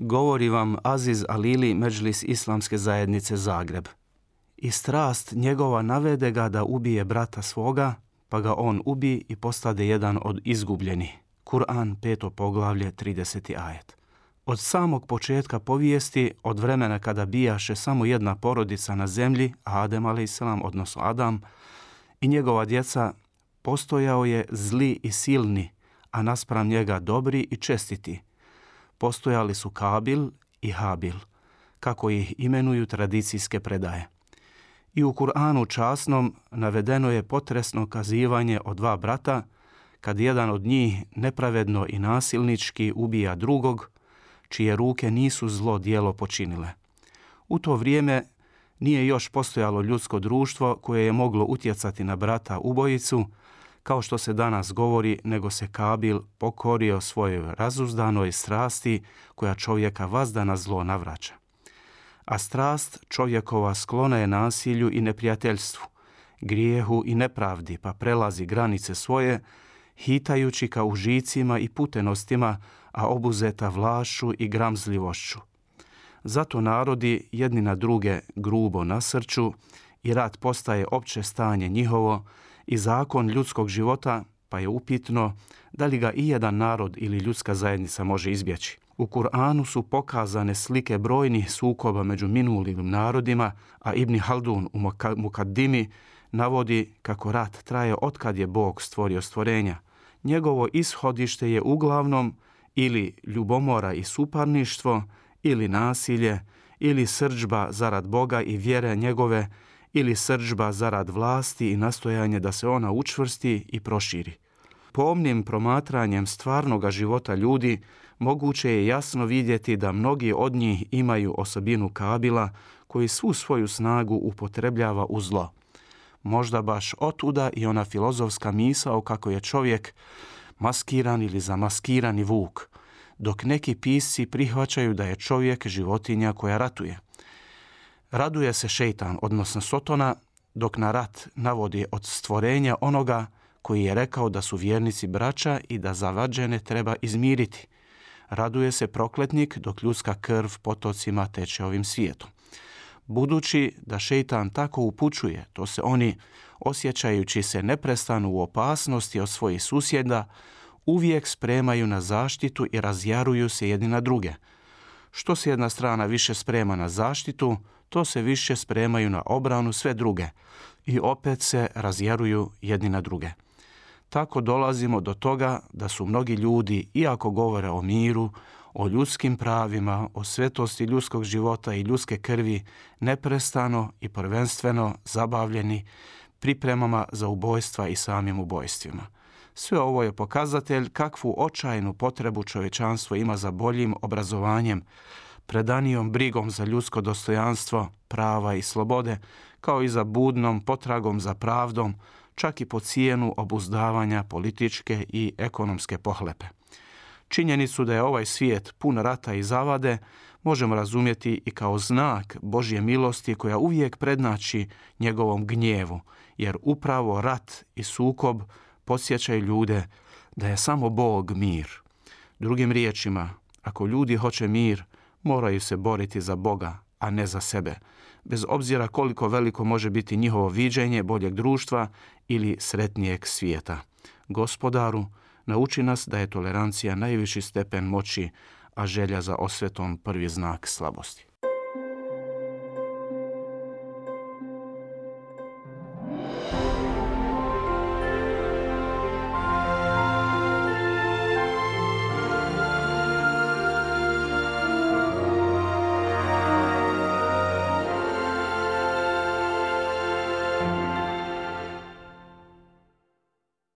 Govori vam Aziz Alili Međlis Islamske zajednice Zagreb. I strast njegova navede ga da ubije brata svoga, pa ga on ubi i postade jedan od izgubljeni. Kur'an, 5. poglavlje, 30. ajet. Od samog početka povijesti, od vremena kada bijaše samo jedna porodica na zemlji, Adem a.s., odnosno Adam, i njegova djeca, postojao je zli i silni, a naspram njega dobri i čestiti – postojali su Kabil i Habil, kako ih imenuju tradicijske predaje. I u Kur'anu časnom navedeno je potresno kazivanje o dva brata, kad jedan od njih nepravedno i nasilnički ubija drugog, čije ruke nisu zlo dijelo počinile. U to vrijeme nije još postojalo ljudsko društvo koje je moglo utjecati na brata ubojicu, kao što se danas govori, nego se Kabil pokorio svojoj razuzdanoj strasti koja čovjeka vazda na zlo navraća. A strast čovjekova sklona je nasilju i neprijateljstvu, grijehu i nepravdi, pa prelazi granice svoje, hitajući ka užicima i putenostima, a obuzeta vlašu i gramzljivošću. Zato narodi jedni na druge grubo nasrću i rat postaje opće stanje njihovo, i zakon ljudskog života, pa je upitno da li ga i jedan narod ili ljudska zajednica može izbjeći. U Kur'anu su pokazane slike brojnih sukoba među minulim narodima, a Ibn Haldun u Mukaddimi navodi kako rat traje otkad je Bog stvorio stvorenja. Njegovo ishodište je uglavnom ili ljubomora i suparništvo, ili nasilje, ili srđba zarad Boga i vjere njegove, ili sržba zarad vlasti i nastojanje da se ona učvrsti i proširi. Pomnim promatranjem stvarnog života ljudi moguće je jasno vidjeti da mnogi od njih imaju osobinu kabila koji svu svoju snagu upotrebljava u zlo. Možda baš otuda i ona filozofska misao kako je čovjek maskiran ili zamaskirani vuk, dok neki pisci prihvaćaju da je čovjek životinja koja ratuje – Raduje se šeitan, odnosno Sotona, dok na rat navodi od stvorenja onoga koji je rekao da su vjernici braća i da zavađene treba izmiriti. Raduje se prokletnik dok ljudska krv potocima teče ovim svijetom. Budući da šeitan tako upućuje, to se oni, osjećajući se neprestanu u opasnosti od svojih susjeda, uvijek spremaju na zaštitu i razjaruju se jedni na druge. Što se jedna strana više sprema na zaštitu, to se više spremaju na obranu sve druge i opet se razjeruju jedni na druge. Tako dolazimo do toga da su mnogi ljudi, iako govore o miru, o ljudskim pravima, o svetosti ljudskog života i ljudske krvi, neprestano i prvenstveno zabavljeni pripremama za ubojstva i samim ubojstvima. Sve ovo je pokazatelj kakvu očajnu potrebu čovečanstvo ima za boljim obrazovanjem, predanijom brigom za ljudsko dostojanstvo, prava i slobode, kao i za budnom potragom za pravdom, čak i po cijenu obuzdavanja političke i ekonomske pohlepe. Činjenicu da je ovaj svijet pun rata i zavade možemo razumjeti i kao znak Božje milosti koja uvijek prednači njegovom gnjevu, jer upravo rat i sukob posjećaj ljude da je samo Bog mir. Drugim riječima, ako ljudi hoće mir, moraju se boriti za Boga, a ne za sebe, bez obzira koliko veliko može biti njihovo viđenje boljeg društva ili sretnijeg svijeta. Gospodaru, nauči nas da je tolerancija najviši stepen moći, a želja za osvetom prvi znak slabosti.